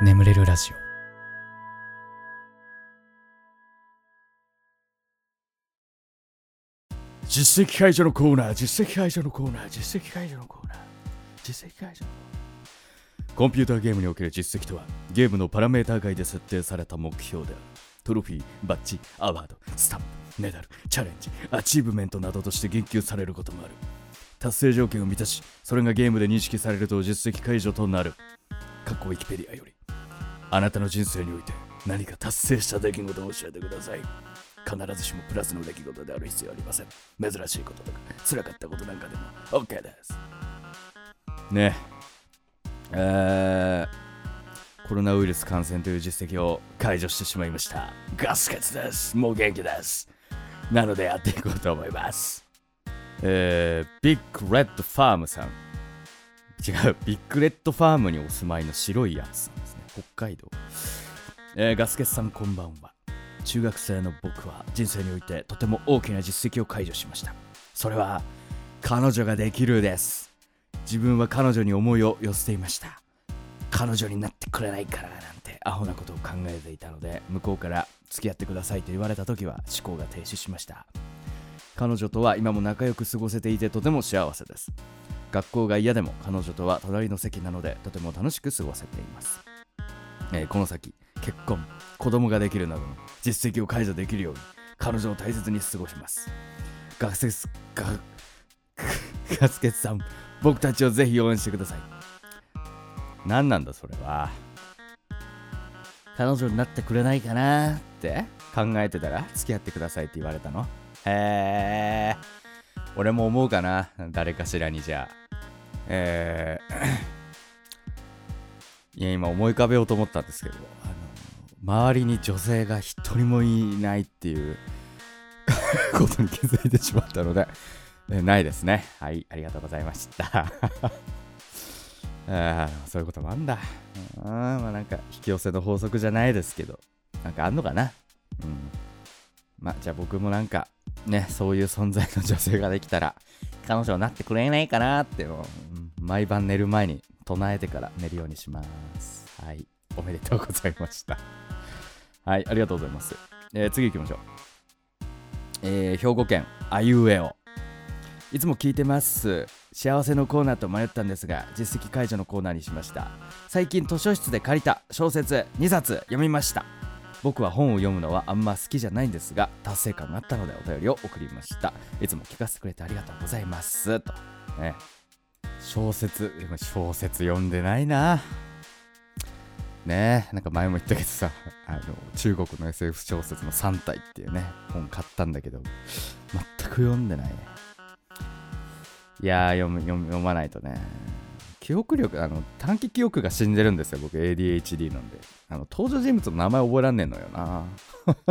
眠れるラジオ実績解除のコーナー、実績解除のコーナー、実績解除のコーナー、実績解除のコーナー。コンピューターゲームにおける実績とは、ゲームのパラメータ外で設定された目標である。トロフィー、バッジ、アワード、スタンプ、メダル、チャレンジ、アチーブメントなどとして言及されることもある。達成条件を満たし、それがゲームで認識されると実績解除となる。過去ウィキペディアより。あなたの人生において何か達成した出来事を教えてください。必ずしもプラスの出来事である必要ありません。珍しいこととか、辛かったことなんかでも OK です。ねえー、コロナウイルス感染という実績を解除してしまいました。ガスケツです。もう元気です。なのでやっていこうと思います。えー、ビッグレッドファームさん。違う、ビッグレッドファームにお住まいの白いやつです。北海道。えー、ガスケツさんこんばんは。中学生の僕は人生においてとても大きな実績を解除しました。それは彼女ができるです。自分は彼女に思いを寄せていました。彼女になってくれないからなんてアホなことを考えていたので向こうから付き合ってくださいと言われた時は思考が停止しました。彼女とは今も仲良く過ごせていてとても幸せです。学校が嫌でも彼女とは隣の席なのでとても楽しく過ごせています。えーこの先結婚子供ができるなどの実績を解除できるように彼女を大切に過ごします。学生すがガスケツさん僕たちをぜひ応援してください。何なんだそれは。彼女になってくれないかなって考えてたら付き合ってくださいって言われたの。へえ俺も思うかな。誰かしらにじゃあ。えーいや今思い浮かべようと思ったんですけどあの周りに女性が一人もいないっていう ことに気づいてしまったので、えないですね。はいありがとうございました。あそういうこともあんだ。あまあなんか引き寄せの法則じゃないですけどなんかあんのかな。うん。まあじゃあ僕もなんかねそういう存在の女性ができたら彼女になってくれないかなっていう、うん毎晩寝る前に唱えてから寝るようにします。はい。おめでとうございました。はい、ありがとうございます。えー次行きましょう。えー兵庫県あいうえお。いつも聞いてます。幸せのコーナーと迷ったんですが、実績解除のコーナーにしました。最近図書室で借りた小説2冊読みました。僕は本を読むのはあんま好きじゃないんですが、達成感があったのでお便りを送りました。いつも聞かせてくれてありがとうございます。と。ね。小説、でも小説読んでないな。ねえ、なんか前も言ったけどさ、あの、中国の SF 小説の3体っていうね、本買ったんだけど、全く読んでないね。いやー、読む、読む読まないとね。記憶力、あの、短期記憶が死んでるんですよ、僕 ADHD なんで。あの、登場人物の名前覚えらんねえのよな。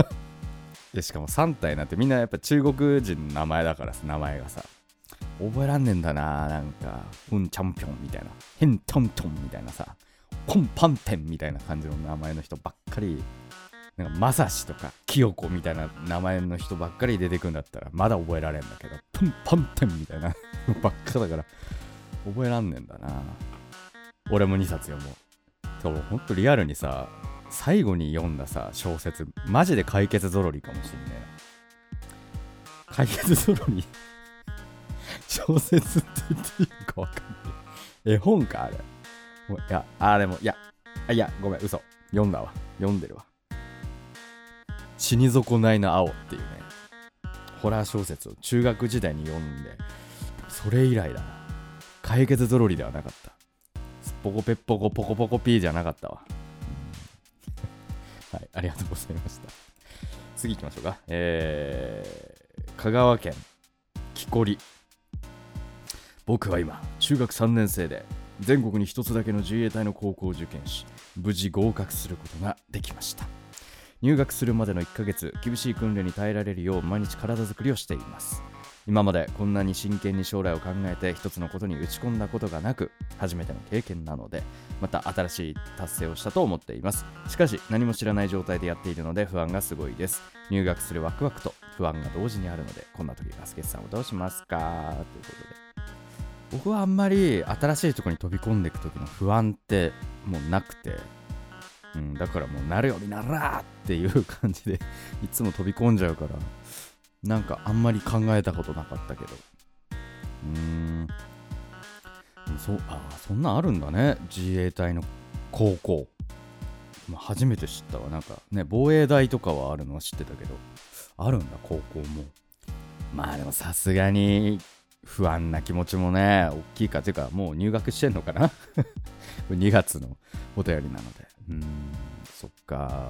で、しかも3体なんてみんなやっぱ中国人の名前だからさ、名前がさ。覚えらんねえんだななんか。フンチャンピョンみたいな。ヘントントンみたいなさ。ポンパンテンみたいな感じの名前の人ばっかり。なんかまさしとかキヨコみたいな名前の人ばっかり出てくんだったらまだ覚えられんだけどポンパンテンみたいなの ばっかだから覚えらんねえんだな。俺も2冊読もう。そうほんとリアルにさ最後に読んださ小説マジで解決ぞろりかもしんねえな。解決ぞろり小説って言っていいかわかんない。絵本かあれ。いや、あ、でも、いや、あいや、ごめん、嘘。読んだわ。読んでるわ。死に損ないの青っていうね、ホラー小説を中学時代に読んで、それ以来だな。解決ぞろりではなかった。すっぽこぺっぽこポコポコピーじゃなかったわ。はい、ありがとうございました。次行きましょうか。えー、香川県木こり。僕は今中学3年生で全国に一つだけの自衛隊の高校を受験し無事合格することができました。入学するまでの1ヶ月厳しい訓練に耐えられるよう毎日体作りをしています。今までこんなに真剣に将来を考えて一つのことに打ち込んだことがなく初めての経験なのでまた新しい達成をしたと思っています。しかし何も知らない状態でやっているので不安がすごいです。入学するワクワクと不安が同時にあるのでこんな時ガスケさんをどうしますか？ということで。僕はあんまり新しいところに飛び込んでいく時の不安ってもうなくてうん、だからもうなるようにならーっていう感じで いつも飛び込んじゃうからなんかあんまり考えたことなかったけど。うーん。そあそんなんあるんだね。自衛隊の高校、まあ、初めて知ったわ。なんかね防衛大とかはあるのは知ってたけど。あるんだ高校も。まあでもさすがに不安な気持ちもね大きいかというかもう入学してんのかな？2月のお便りなので。うんそっか。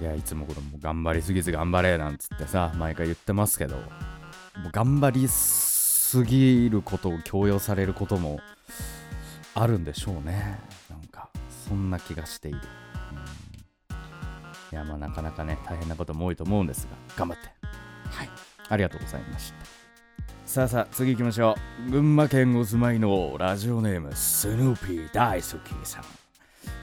いやいつもこれも頑張りすぎず頑張れなんつってさ毎回言ってますけどもう頑張りすぎることを強要されることもあるんでしょうね。なんかそんな気がしている、いやまあなかなかね大変なことも多いと思うんですが頑張って。はい。ありがとうございました。さあさあ次行きましょう。群馬県お住まいのラジオネームスヌーピー大好きさん。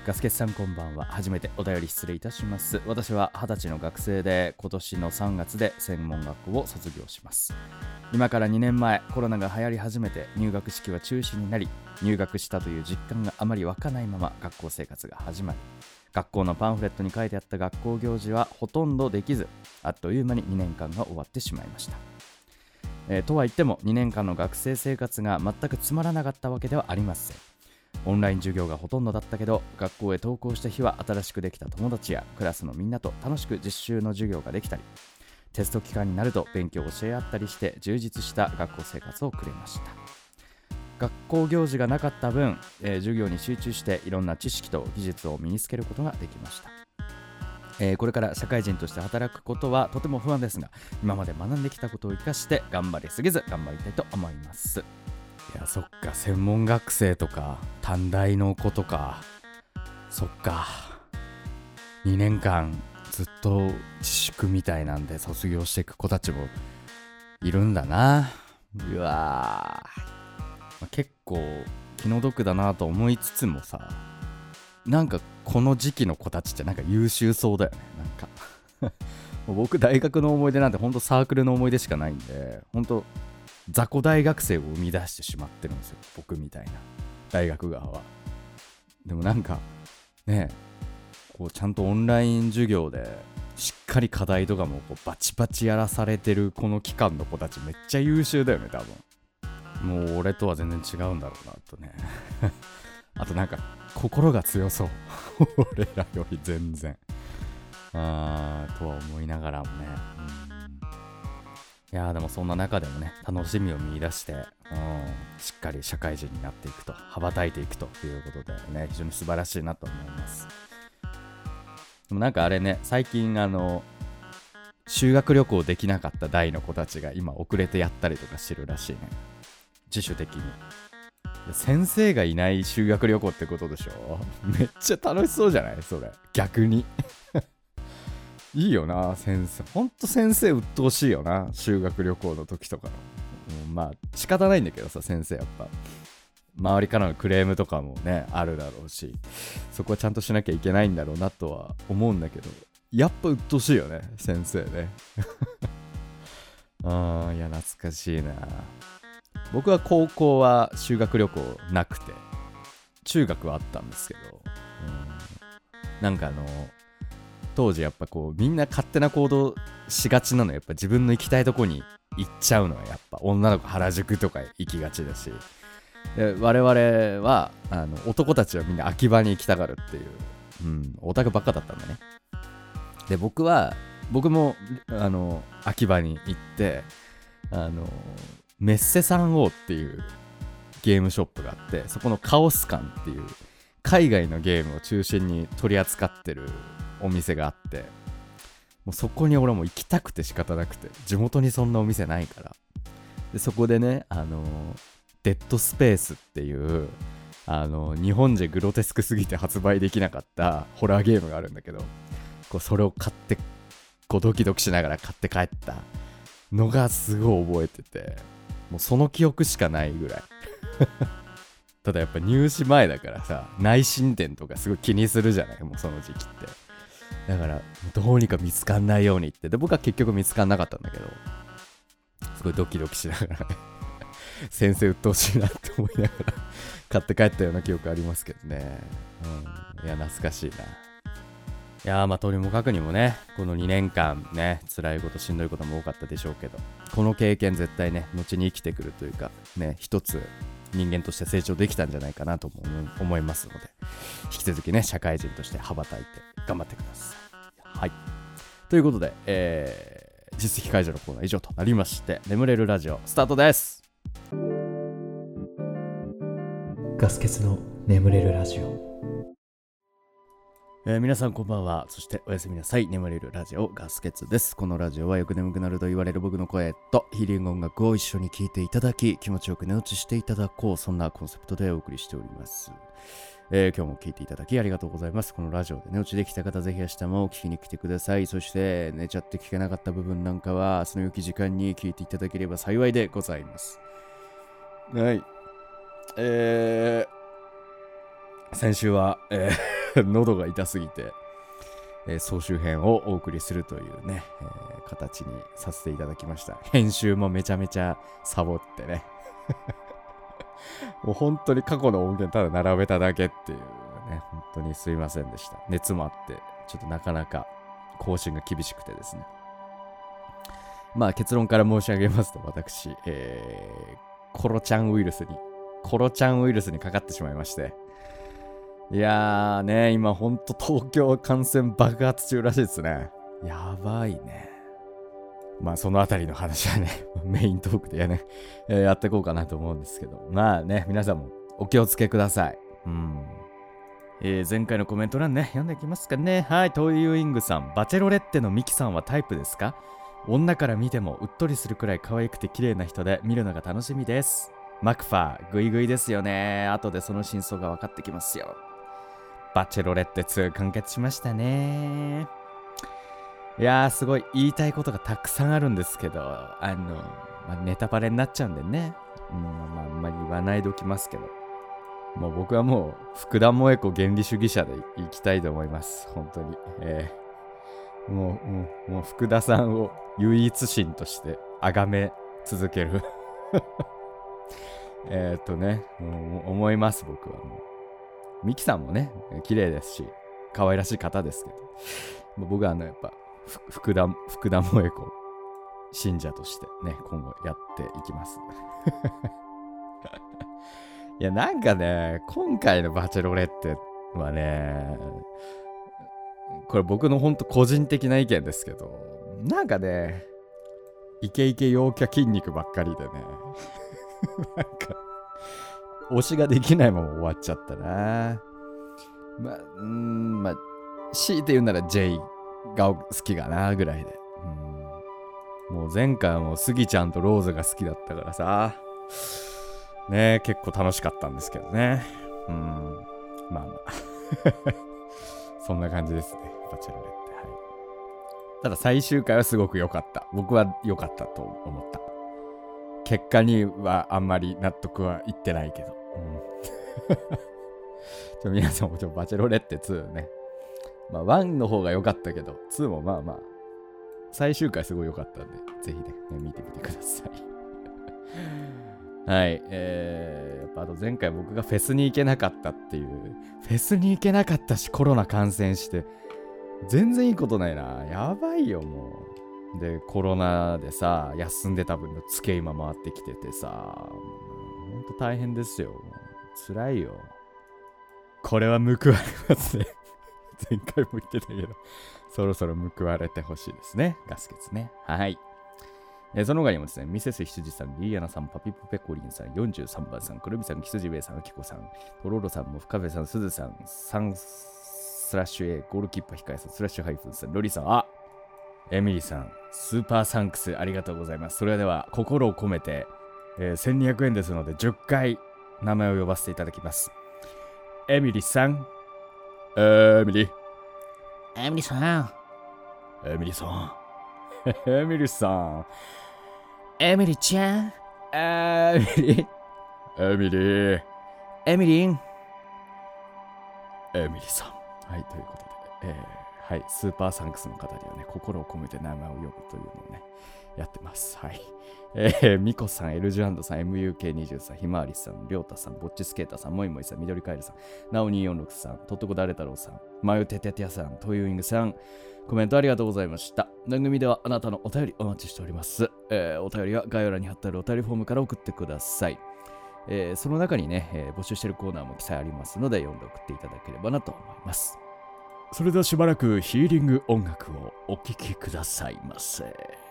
ガスケツさんこんばんは。初めてお便り失礼いたします。私は20歳の学生で今年の3月で専門学校を卒業します。今から2年前コロナが流行り始めて入学式は中止になり入学したという実感があまり湧かないまま学校生活が始まり学校のパンフレットに書いてあった学校行事はほとんどできずあっという間に2年間が終わってしまいました。えーとは言っても2年間の学生生活が全くつまらなかったわけではありません。オンライン授業がほとんどだったけど学校へ登校した日は新しくできた友達やクラスのみんなと楽しく実習の授業ができたりテスト期間になると勉強を教え合ったりして充実した学校生活を送れました。学校行事がなかった分、えー授業に集中していろんな知識と技術を身につけることができました。えーこれから社会人として働くことはとても不安ですが今まで学んできたことを生かして頑張りすぎず頑張りたいと思います。いやそっか。専門学生とか短大の子とか。そっか。2年間ずっと自粛みたいなんで卒業していく子たちもいるんだな。うわー、まあ結構気の毒だなと思いつつもさなんかこの時期の子たちってなんか優秀そうだよねなんか。僕大学の思い出なんてほんとサークルの思い出しかないんでほんと雑魚大学生を生み出してしまってるんですよ僕みたいな。大学側は。でもなんかねこうちゃんとオンライン授業でしっかり課題とかもこうバチバチやらされてるこの期間の子たちめっちゃ優秀だよね多分。もう俺とは全然違うんだろうなとね。あとなんか心が強そう。俺らより全然。あーとは思いながらもね、うん。いやでもそんな中でもね楽しみを見出して、うん、しっかり社会人になっていくと羽ばたいていくということでね非常に素晴らしいなと思います。でもなんかあれね最近あの修学旅行できなかった代の子たちが今遅れてやったりとかしてるらしいね。自主的に。先生がいない修学旅行ってことでしょ？めっちゃ楽しそうじゃない？それ。逆に。いいよな先生。ほんと先生鬱陶しいよな修学旅行の時とかの、うんまあ仕方ないんだけどさ先生やっぱ。周りからのクレームとかもねあるだろうし。そこはちゃんとしなきゃいけないんだろうなとは思うんだけど。やっぱ鬱陶しいよね先生ね。あーいや懐かしいな。僕は高校は修学旅行なくて中学はあったんですけど、うん、なんかあの当時やっぱこうみんな勝手な行動しがちなのやっぱ自分の行きたいとこに行っちゃうのはやっぱ女の子原宿とか行きがちだし。で我々はあの男たちはみんな秋葉に行きたがるっていう、うん、オタクばっかだったんだね。で僕は僕もあの秋葉に行ってあのメッセサンオーっていうゲームショップがあってそこのカオス館っていう海外のゲームを中心に取り扱ってるお店があってもうそこに俺も行きたくて仕方なくて地元にそんなお店ないから。でそこでねあのデッドスペースっていうあの日本じゃグロテスクすぎて発売できなかったホラーゲームがあるんだけどこうそれを買ってこうドキドキしながら買って帰ったのがすごい覚えててもうその記憶しかないぐらい ただやっぱ入試前だからさ内申点とかすごい気にするじゃない？もうその時期ってだからどうにか見つかんないようにってで僕は結局見つかんなかったんだけどすごいドキドキしながらね 先生鬱陶しいなって思いながら買って帰ったような記憶ありますけどね。うん。いや、懐かしいな。いやまあとにもかくにもね、この2年間ね、辛いこと、しんどいことも多かったでしょうけど、この経験絶対ね、後に生きてくるというか、ね、一つ人間として成長できたんじゃないかなとも思いますので、引き続きね、社会人として羽ばたいて頑張ってください。はい。ということで、えー、実績解除のコーナー以上となりまして、眠れるラジオスタートです。ガス欠の眠れるラジオ。えー、皆さんこんばんは。そしておやすみなさい。眠れるラジオガスケツです。このラジオはよく眠くなると言われる僕の声とヒーリング音楽を一緒に聴いていただき、気持ちよく寝落ちしていただこう。そんなコンセプトでお送りしております。えー、今日も聴いていただきありがとうございます。このラジオで寝落ちできた方、ぜひ明日も聞きに来てください。そして寝ちゃって聞けなかった部分なんかは、その良き時間に聞いていただければ幸いでございます。はい。えー、先週は、えー 喉が痛すぎて、えー、総集編をお送りするというね、えー、形にさせていただきました。編集もめちゃめちゃサボってね。もう本当に過去の音源ただ並べただけっていうね、本当にすいませんでした。熱もあって、ちょっとなかなか更新が厳しくてですね。まあ結論から申し上げますと、私、えー、コロちゃんウイルスに、コロちゃんウイルスにかかってしまいまして、いやーね、今ほんと東京感染爆発中らしいですね。やばいね。まあそのあたりの話はね、メイントークでね、え、やっていこうかなと思うんですけど、まあね、皆さんもお気をつけください。うん。えー、前回のコメント欄ね、読んでいきますかね。はい、トイユイングさん、バチェロレッテのミキさんはタイプですか？女から見てもうっとりするくらい可愛くて綺麗な人で見るのが楽しみです。マクファー、グイグイですよね。後でその真相が分かってきますよ。バチェロレッテ2完結しましたね。いやー、すごい言いたいことがたくさんあるんですけど、あの、まあ、ネタバレになっちゃうんでね。うん、まあ、あんまり言わないでおきますけど。もう僕はもう、福田萌子原理主義者でいきたいと思います。本当に。えー、もう、もう、もう福田さんを唯一心として崇め続ける えっとね、思います、僕はもう。ミキさんもね、綺麗ですし、可愛らしい方ですけど、僕はあの、やっぱ、福田、福田萌子信者としてね、今後やっていきます。いや、なんかね、今回のバチェロレッテはね、これ僕のほんと個人的な意見ですけど、なんかね、イケイケ陽キャ筋肉ばっかりでね、なんか、推しができないまま終わっちゃったな。まあ、うん、まあ、強いて言うなら J が好きかなぐらいで。うん、もう前回もスギちゃんとローズが好きだったからさ。ね結構楽しかったんですけどね。うん。まあまあ そんな感じですね。バチェロレって。はい。ただ最終回はすごく良かった。僕は良かったと思った。結果にはあんまり納得はいってないけど。うん、皆さんもちょバチェロレッテ2ね。まあ1の方が良かったけど、2もまあまあ、最終回すごい良かったんで、ぜひね、見てみてください。はい。えー、やっぱあと前回僕がフェスに行けなかったっていう、フェスに行けなかったし、コロナ感染して、全然いいことないな。やばいよ、もう。で、コロナでさ、休んでた分のツケ今回ってきててさ、ほんと大変ですよ。辛いよ。これは報われますね 前回も言ってたけどそろそろ報われてほしいですね。ガスケツね。はい。えその他にもですね、ミセス羊さん、リーアナさん、パピプペコリンさん、43番さん、くるみさん、キスジベさん、アキコさん、トロロさん、も深部さん、すずさん、サンスラッシュ A、ゴールキーパー控えさん、スラッシュハイフンさん、ロリさん、あエミリーさん、スーパーサンクス、ありがとうございます。それでは、心を込めて、えー、1200円ですので10回名前を呼ばせていただきます。エミリさん。エミリ。エミリさん。エミリさん。エミリさん。エミリちゃん。エミリ。エミリ。エミリン。エミリさん。はい、ということで、えー、はい、スーパーサンクスの方にはね、心を込めて名前を呼ぶというのをね、やってます。はい。えー、ミコさん、エルジュアンドさん、MUK23、ひまわりさん、りょうたさん、ぼっちスケーターさん、もいもいさん、みどりかえるさん、なお246さん、とっとこだれ太郎さん、まゆてててやさん、トユーイングさん、コメントありがとうございました。番組ではあなたのお便りお待ちしております。えーお便りは概要欄に貼ってあるお便りフォームから送ってください。えーその中にね、えー募集しているコーナーも記載ありますので、読んで送っていただければなと思います。それではしばらくヒーリング音楽をお聴きくださいませ。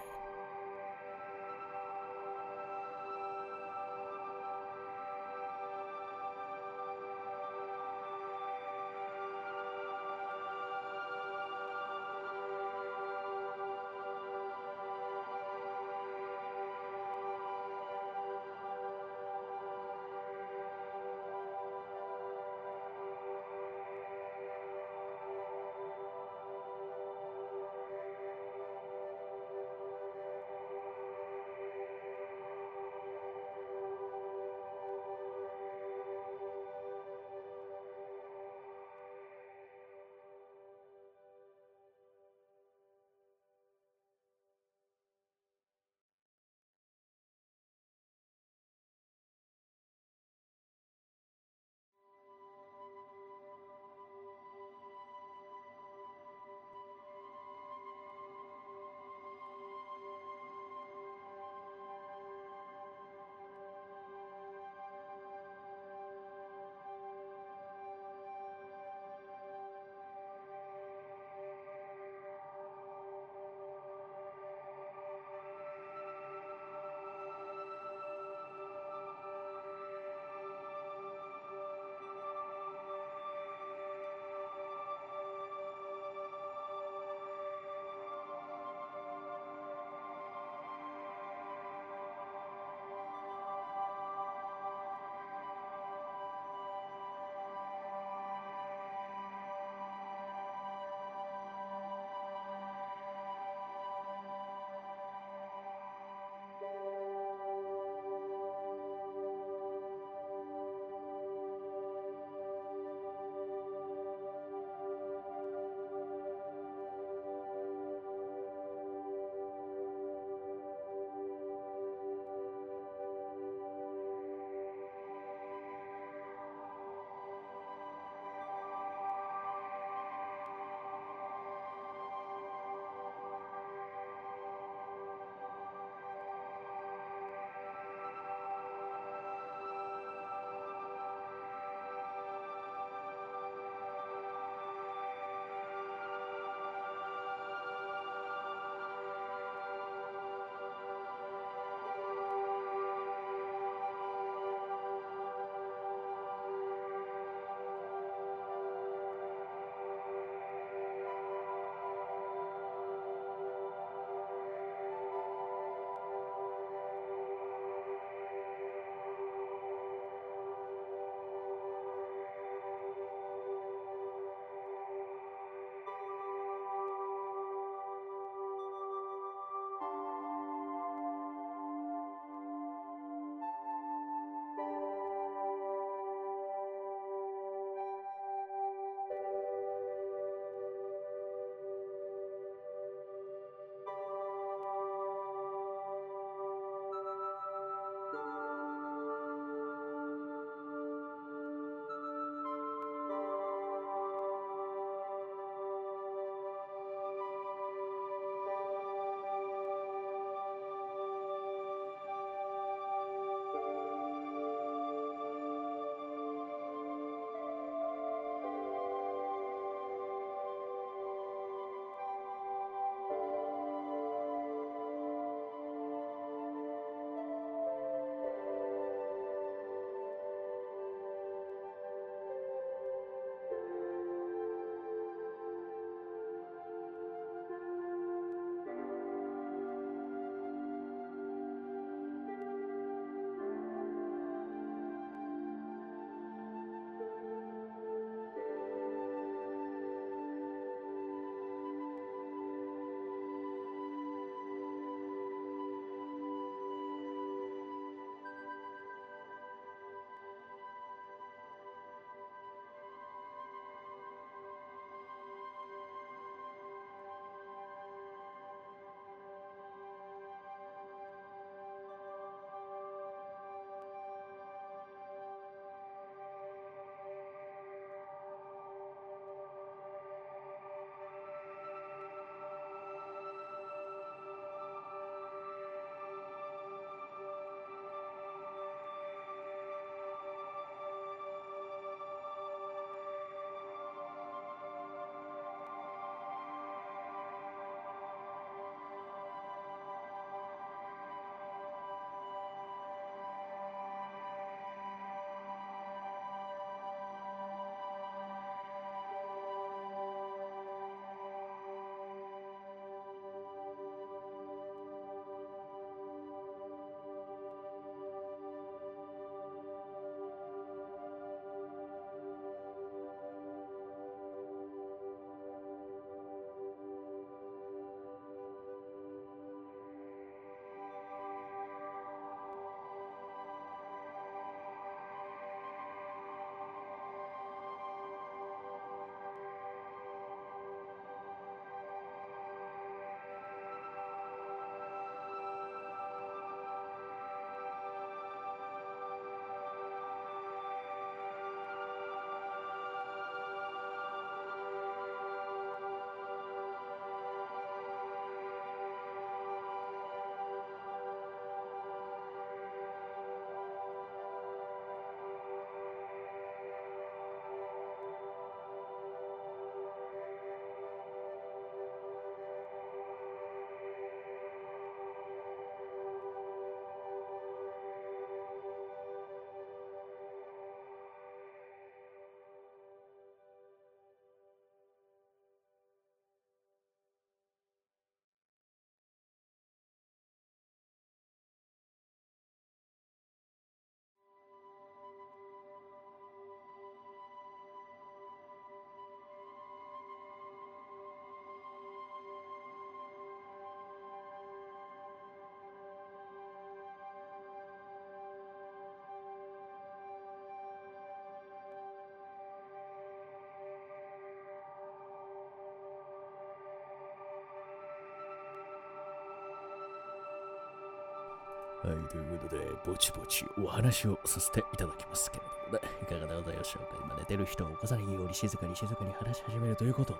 はい、ということで、ぼちぼちお話をさせていただきますけれどもね、いかがでございましょうか。今寝てる人を起こさないように静かに静かに話し始めるということを、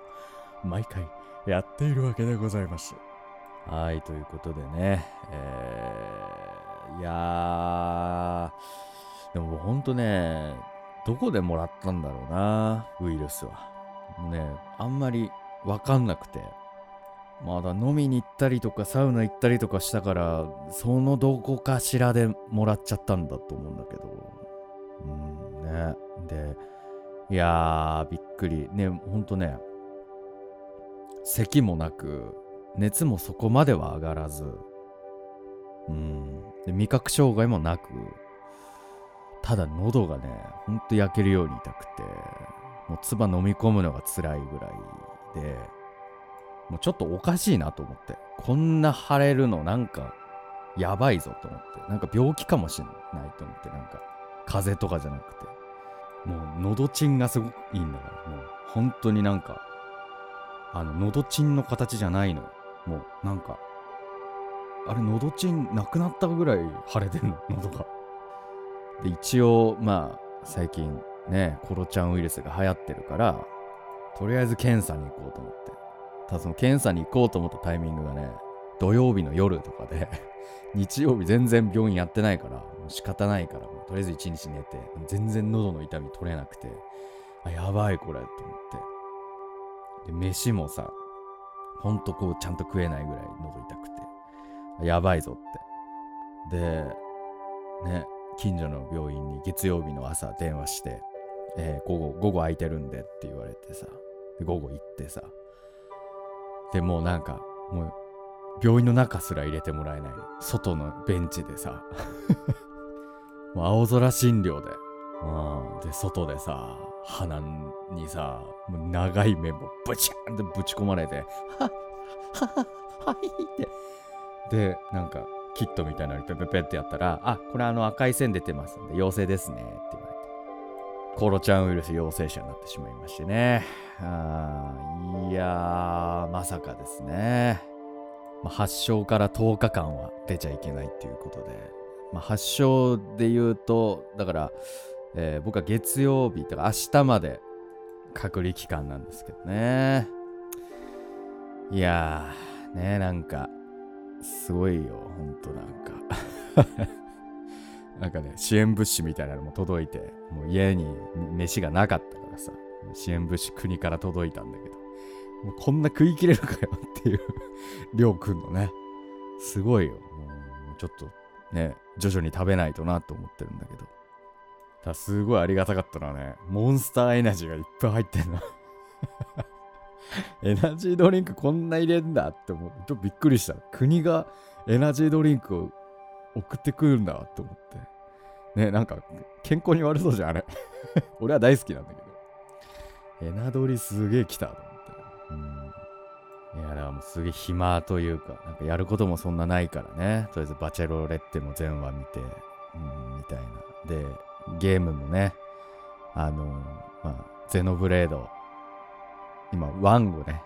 毎回やっているわけでございます。はい、ということでね、えー、いやー、でもほんとね、どこでもらったんだろうな、ウイルスは。ね、あんまりわかんなくて。まだ飲みに行ったりとかサウナ行ったりとかしたから、そのどこかしらでもらっちゃったんだと思うんだけど。うんね。で、いやー、びっくり。ね、ほんとね、咳もなく、熱もそこまでは上がらず、うん。で、味覚障害もなく、ただ喉がね、ほんと焼けるように痛くて、もう唾飲み込むのが辛いぐらいで、もうちょっとおかしいなと思って。こんな腫れるのなんか、やばいぞと思って。なんか病気かもしれないと思って、なんか、風邪とかじゃなくて。もう、のどちんがすごくいいんだから、もう、本当になんか、あの、のどちんの形じゃないの。もう、なんか、あれ、のどちんなくなったぐらい腫れてんの、喉が。で、一応、まあ、最近ね、コロちゃんウイルスが流行ってるから、とりあえず検査に行こうと思って。ただその検査に行こうと思ったタイミングがね、土曜日の夜とかで、日曜日全然病院やってないから、もう仕方ないから、もうとりあえず一日寝て、全然喉の痛み取れなくて、あ、やばいこれ、と思って。で、飯もさ、ほんとこうちゃんと食えないぐらい喉痛くて、やばいぞって。で、ね、近所の病院に月曜日の朝電話して、えー午後、午後空いてるんでって言われてさ、午後行ってさ、でもうなんか、もう、病院の中すら入れてもらえない。外のベンチでさ、もう青空診療で、うん、で、外でさ、鼻にさ、もう長い綿棒ブチャンってぶち込まれて、はっ、はっ、はいって。で、なんか、キットみたいなのにペペペってやったら、あ、これあの赤い線出てますんで、陽性ですねって言われて。コロちゃんウイルス陽性者になってしまいましてね。あーいやー、まさかですね。まあ、発症から10日間は出ちゃいけないっていうことで、まあ、発症で言うと、だから、えー僕は月曜日とか明日まで隔離期間なんですけどね。いやー、ね、なんか、すごいよ、ほんとなんか。なんかね、支援物資みたいなのも届いて、もう家に飯がなかったからさ、支援物資国から届いたんだけど、もうこんな食い切れるかよっていう、りょうくんのね、すごいよ。もうちょっとね、徐々に食べないとなと思ってるんだけど。たすごいありがたかったのはね、モンスターエナジーがいっぱい入ってんの。エナジードリンクこんな入れんだって思って、ちょっとびっくりした。国がエナジードリンクを送ってくるんだって思って。ね、なんか健康に悪そうじゃん、あれ。俺は大好きなんだけど。エナドリすげえ来たと思って。うん。いや、だからもうすげえ暇というか、なんかやることもそんなないからね。とりあえずバチェロレッテも全話見て、うん、みたいな。で、ゲームもね、あのまあ、ゼノブレード、今、1をね、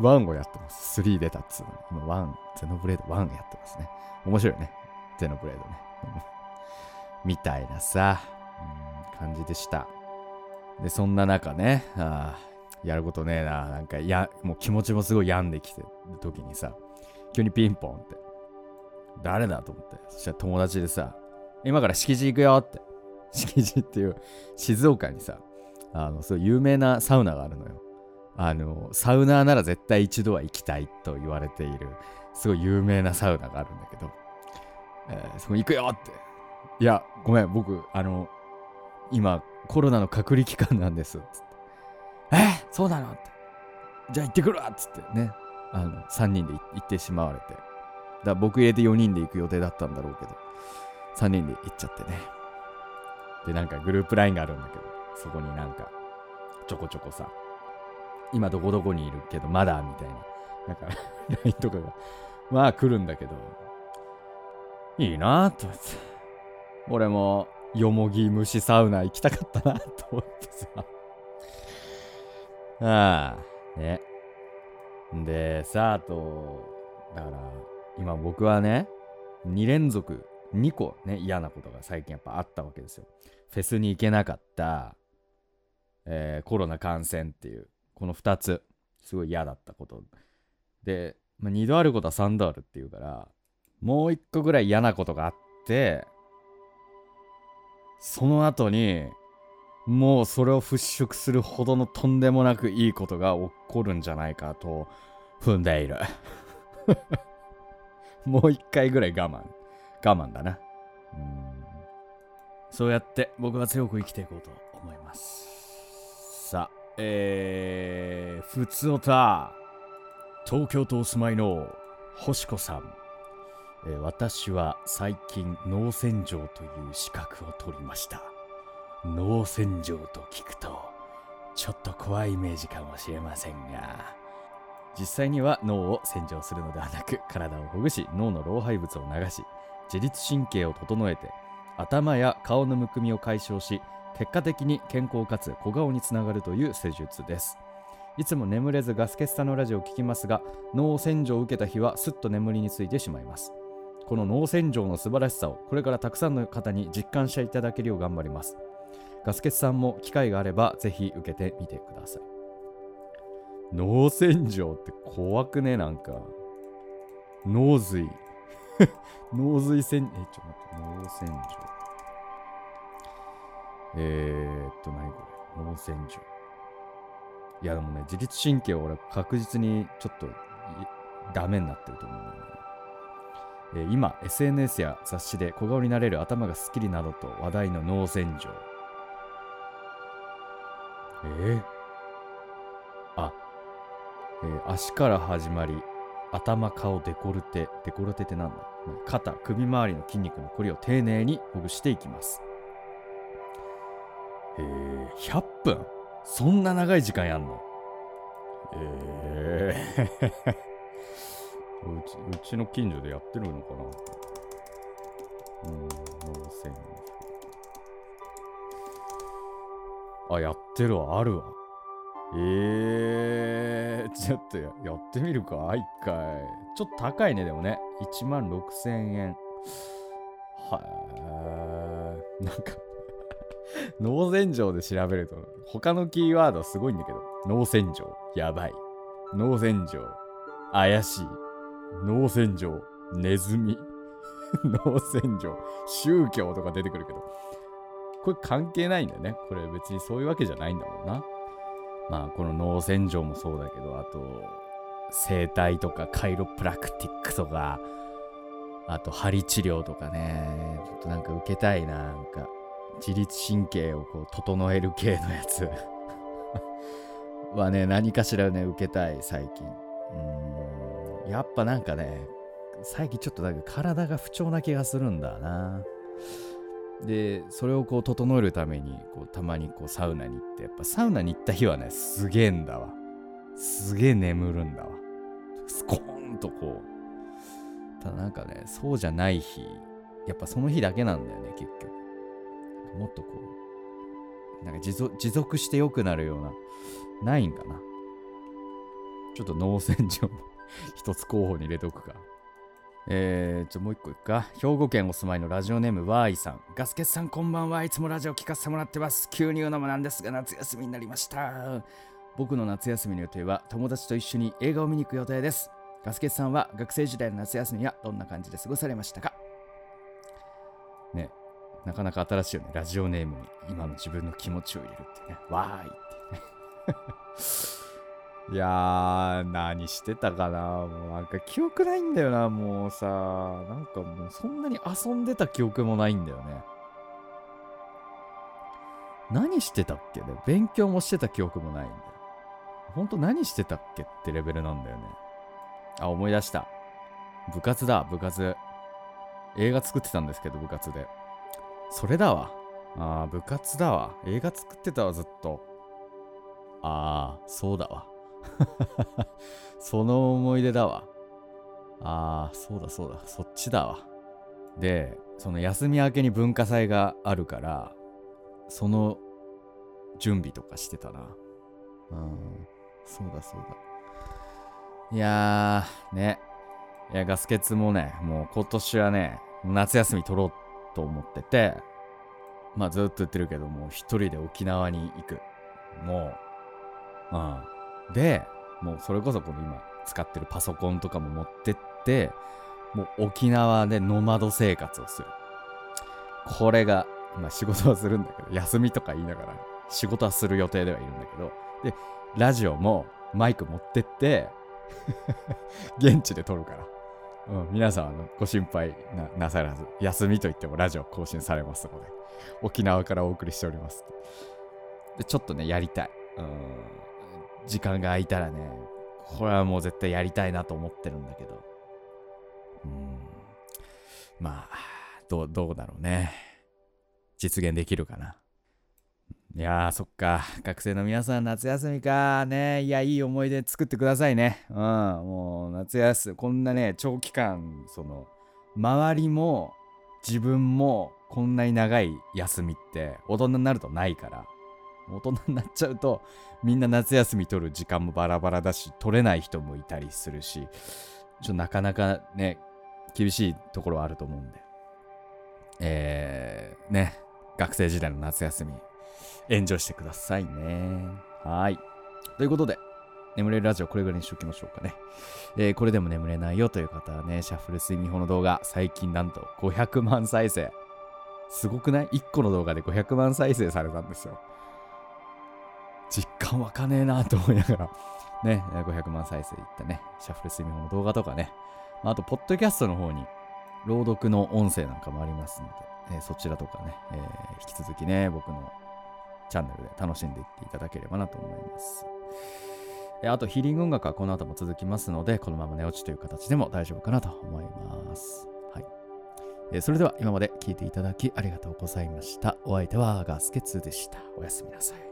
1をやってます。3出たっつうの。今、1、ゼノブレード1やってますね。面白いね。ゼノブレードね。みたいなさ、うん、感じでした。で、そんな中ね、あーやることねえな、なんか、や、もう気持ちもすごい病んできてる時にさ、急にピンポンって、誰だと思って、そしたら友達でさ、今から敷地行くよって、敷地っていう静岡にさ、あの、すごい有名なサウナがあるのよ。あの、サウナーなら絶対一度は行きたいと言われている、すごい有名なサウナがあるんだけど、えーそこ行くよって。いや、ごめん、僕、あの、今、コロナの隔離期間なんですっ。つってえそうなのって。じゃあ行ってくるわっつってね。あの、3人で行ってしまわれて。だ僕入れて4人で行く予定だったんだろうけど、3人で行っちゃってね。で、なんかグループ LINE があるんだけど、そこになんか、ちょこちょこさ、今どこどこにいるけど、まだみたいな、なんか LINE とかが、まあ来るんだけど、いいなぁと思って。俺も、よもぎ蒸しサウナ行きたかったなと思ってさ。ああ、ね。で、さあ、あと、だから、今僕はね、2連続2個ね嫌なことが最近やっぱあったわけですよフェスに行けなかった、えーコロナ感染っていうこの2つすごい嫌だったこと。で、まあ、2度あることは3度あるっていうからもう1個ぐらい嫌なことがあってその後にもうそれを払拭するほどのとんでもなくいいことが起こるんじゃないかと踏んでいる。もう一回ぐらい我慢。我慢だな。うん。そうやって僕は強く生きていこうと思います。えー、ふつおた東京都お住まいの星子さん、えー私は最近脳洗浄という資格を取りました。脳洗浄と聞くとちょっと怖いイメージかもしれませんが。実際には脳を洗浄するのではなく体をほぐし脳の老廃物を流し自律神経を整えて頭や顔のむくみを解消し結果的に健康かつ小顔につながるという施術です。いつも眠れずガス欠さのラジオを聞きますが脳洗浄を受けた日はすっと眠りについてしまいます。この脳洗浄の素晴らしさをこれからたくさんの方に実感していただけるよう頑張ります。ガス欠さんも機会があればぜひ受けてみてください。脳洗浄って怖くね？なんか。脳髄。脳髄洗えちょっと待って。脳洗浄。えー、っと何これ？脳洗浄いやでもね自律神経は俺確実にちょっとダメになってると思うんだよね。えー今 SNS や雑誌で小顔になれる頭がスッキリなどと話題の脳洗浄。えー、あ、えー足から始まり頭顔デコルテデコルテってなんだ？肩首周りの筋肉のこりを丁寧にほぐしていきます。えー、100分？そんな長い時間やんの？えー うちうちの近所でやってるのかな？うん、脳洗浄あ、やってるわ、あるわ。えー、ちょっとややってみるか、一回。ちょっと高いね、でもね。1万6000円。はーなんか 脳洗浄で調べると、他のキーワードすごいんだけど、脳洗浄、やばい。脳洗浄、怪しい。脳洗浄、ネズミ。脳洗浄、宗教とか出てくるけど、これ関係ないんだよね。これ別にそういうわけじゃないんだもんな。まあ、この脳洗浄もそうだけど、あと、整体とかカイロプラクティックとか、あと針治療とかね、ちょっとなんか受けたいな、なんか、自律神経をこう整える系のやつ はね、何かしらね、受けたい、最近。うん、やっぱなんかね、最近ちょっとなんか体が不調な気がするんだな。で、それをこう整えるために、こうたまにこうサウナに行って、やっぱサウナに行った日はね、すげえんだわ。すげえ眠るんだわ。スコーンとこう。ただなんかね、そうじゃない日、やっぱその日だけなんだよね、結局。もっとこう、なんか持続持続して良くなるような、ないんかな？ちょっと脳洗浄も 一つ候補に入れとくか。えー、ちょ、もう一個いくか。兵庫県お住まいのラジオネーム、ワーイさん。ガスケツさん、こんばんは。いつもラジオ聞かせてもらってます。急に言うのもなんですが、夏休みになりました。僕の夏休みの予定は、友達と一緒に映画を見に行く予定です。ガスケツさんは、学生時代の夏休みはどんな感じで過ごされましたか、なかなか新しいよね。ラジオネームに今の自分の気持ちを入れるってね。わーいってね。いやー、何してたかなもうなんか記憶ないんだよな、もうさ。なんかもうそんなに遊んでた記憶もないんだよね。何してたっけね？勉強もしてた記憶もないんだよ。ほんと何してたっけってレベルなんだよね。あ、思い出した。部活だ、部活。映画作ってたんですけど、部活で。それだわ。あー、部活だわ。映画作ってたわ、ずっと。あー、そうだわ。その思い出だわ。ああ、そうだそうだ、そっちだわ。で、その休み明けに文化祭があるから、その準備とかしてたな。うん、そうだそうだ。いやー、ね。いや、ガス欠もね、もう今年はね、夏休み取ろうと思ってて、まあずっと言ってるけども、一人で沖縄に行く。もう、うん。で、もうそれこそこの今使ってるパソコンとかも持ってって、もう沖縄でノマド生活をする。これが、まあ仕事はするんだけど、休みとか言いながら仕事はする予定ではいるんだけど、で、ラジオもマイク持ってって、現地で撮るから。うん、皆さんあのご心配なさらず、休みといってもラジオ更新されますので、沖縄からお送りしております。で、ちょっとね、やりたい。うん、時間が空いたらね、これはもう絶対やりたいなと思ってるんだけど、うん、まあ、どう、どうだろうね。実現できるかな。いやー、そっか。学生の皆さん、夏休みか。ね。いや、いい思い出作ってくださいね。うん。もう、夏休み、こんなね、長期間、その、周りも、自分も、こんなに長い休みって、大人になるとないから。大人になっちゃうと、みんな夏休み取る時間もバラバラだし、取れない人もいたりするし、ちょっとなかなかね、厳しいところはあると思うんで。えー、ね、学生時代の夏休み、エンジョイしてくださいね。はい。ということで、眠れるラジオこれぐらいにしときましょうかね。えーこれでも眠れないよという方はね、シャッフル睡眠法の動画、最近なんと500万再生。すごくない ?1 個の動画で500万再生されたんですよ。実感わかねえなと思いながら、ね、500万再生いったね、シャッフル睡眠法の動画とかね、まああと、ポッドキャストの方に、朗読の音声なんかもありますので、えーそちらとかね、えー引き続きね、僕のチャンネルで楽しんでいっていただければなと思います。あと、ヒーリング音楽はこの後も続きますので、このまま寝落ちという形でも大丈夫かなと思います。はい。それでは今まで聴いていただきありがとうございました。お相手はガスケツでした。おやすみなさい。